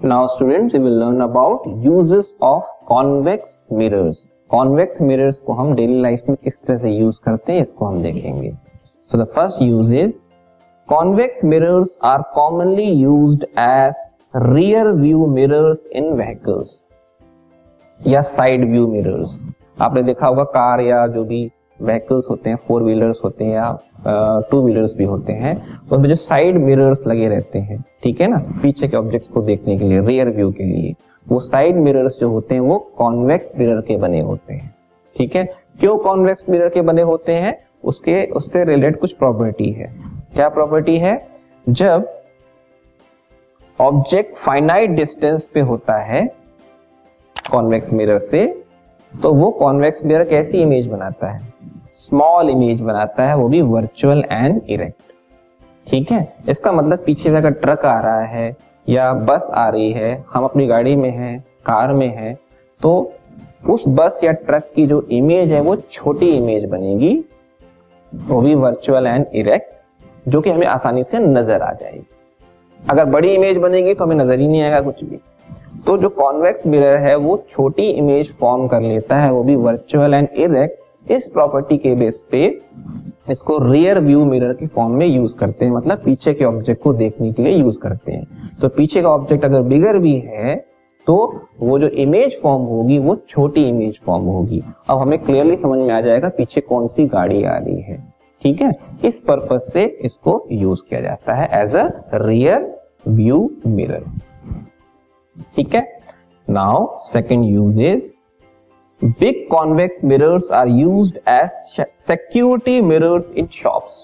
Now students we will learn about uses of convex mirrors convex mirrors को हम daily life में किस तरह से यूज़ करते हैं, इसको हम देखेंगे। So the first use is convex mirrors are commonly used as rear view mirrors in vehicles या साइड व्यू मिरर्स आपने देखा होगा कार या जो भी व्हीकल्स होते हैं फोर व्हीलर्स होते हैं या टू व्हीलर्स भी होते हैं उसमें जो साइड मिरर्स लगे रहते हैं, ठीक है ना? पीछे के ऑब्जेक्ट्स को देखने के लिए रियर व्यू के लिए, वो साइड मिरर्स जो होते हैं, वो कॉन्वेक्स मिरर के बने होते हैं, ठीक है? क्यों कॉन्वेक्स मिरर के बने होते हैं? उसके, उससे रिलेटेड कुछ प्रॉपर्टी है। क्या प्रॉपर्टी है? जब ऑब्जेक्ट फाइनाइट डिस्टेंस पे होता है कॉन्वेक्स मिरर से तो वो कॉन्वेक्स मिरर कैसी इमेज बनाता है? स्मॉल इमेज बनाता है, वो भी वर्चुअल एंड इरेक्ट ठीक है? इसका मतलब पीछे से अगर ट्रक आ रहा है, या बस आ रही है, हम अपनी गाड़ी में हैं, कार में हैं तो उस बस या ट्रक की जो इमेज है, वो छोटी इमेज बनेगी, वो भी वर्चुअल एंड इरेक्ट जो कि हमें आसानी से नज़र आ जाएगी। अगर बड़ी इमेज बनेगी तो हमें नज़र ही नहीं आएगा कुछ भी। तो जो कॉन्वेक्स मिरर है, वो छोटी इमेज फॉर्म कर लेता है, वो भी वर्चुअल एंड इरेक्ट इस प्रॉपर्टी के बेस पे इसको रियर व्यू मिरर के फॉर्म में यूज़ करते हैं मतलब पीछे के ऑब्जेक्ट को देखने के लिए यूज़ करते हैं। तो पीछे का ऑब्जेक्ट अगर बिगर भी है तो वो जो इमेज फॉर्म होगी, वो छोटी इमेज फॉर्म होगी। अब हमें क्लियरली समझ में आ जाएगा पीछे कौन सी गाड़ी आ रही है। ठीक है? इस पर्पज से इसको यूज़ किया जाता है as a rear view mirror now second use is Big convex mirrors are used as security mirrors in shops.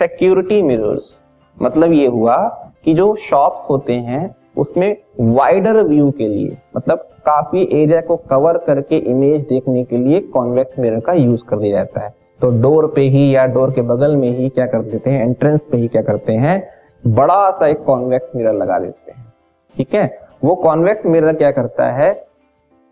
Security mirrors. मतलब ये हुआ कि जो शॉप्स होते हैं, उसमें वाइडर व्यू के लिए मतलब काफ़ी एरिया को कवर करके इमेज देखने के लिए कॉन्वेक्स मिरर का यूज़ कर दिया जाता है। तो डोर पे ही या डोर के बगल में ही क्या कर देते हैं एंट्रेंस पे ही क्या करते हैं, बड़ा सा एक कॉन्वेक्स मिरर लगा देते हैं। ठीक है? वो कॉन्वेक्स मिरर क्या करता है?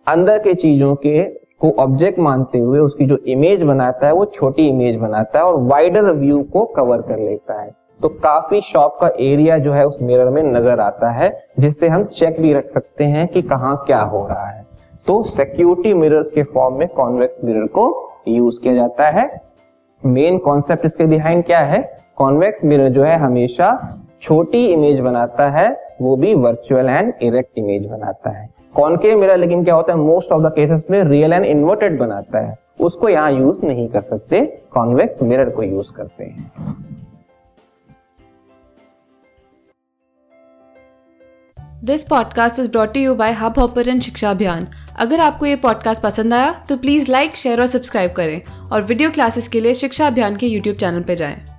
अंदर के चीज़ों के को ऑब्जेक्ट मानते हुए उसकी जो इमेज बनाता है, वो छोटी इमेज बनाता है और वाइडर व्यू को कवर कर लेता है। तो काफ़ी शॉप का एरिया जो है उस मिरर में नज़र आता है, जिससे हम चेक भी रख सकते हैं कि कहाँ क्या हो रहा है। तो सिक्योरिटी मिरर्स के फॉर्म में कॉन्वेक्स मिरर को यूज़ किया जाता है। मेन कॉन्सेप्ट इसके बिहाइंड क्या है? कॉन्वेक्स मिरर जो है हमेशा छोटी इमेज बनाता है वो भी वर्चुअल एंड इरेक्ट इमेज बनाता है। कॉनकेव मिरर लेकिन क्या होता है मोस्ट ऑफ़ द केसेस में रियल एंड इन्वर्टेड बनाता है। उसको यहाँ यूज़ नहीं कर सकते कॉन्वेक्स मिरर को यूज़ करते हैं। This podcast is brought you by hub hopper शिक्षा अभियान अगर आपको ये पॉडकास्ट पसंद आया तो प्लीज़ लाइक शेयर और सब्सक्राइब करें। और वीडियो क्लासेस के लिए शिक्षा अभियान के यूट्यूब चैनल पर जाएँ।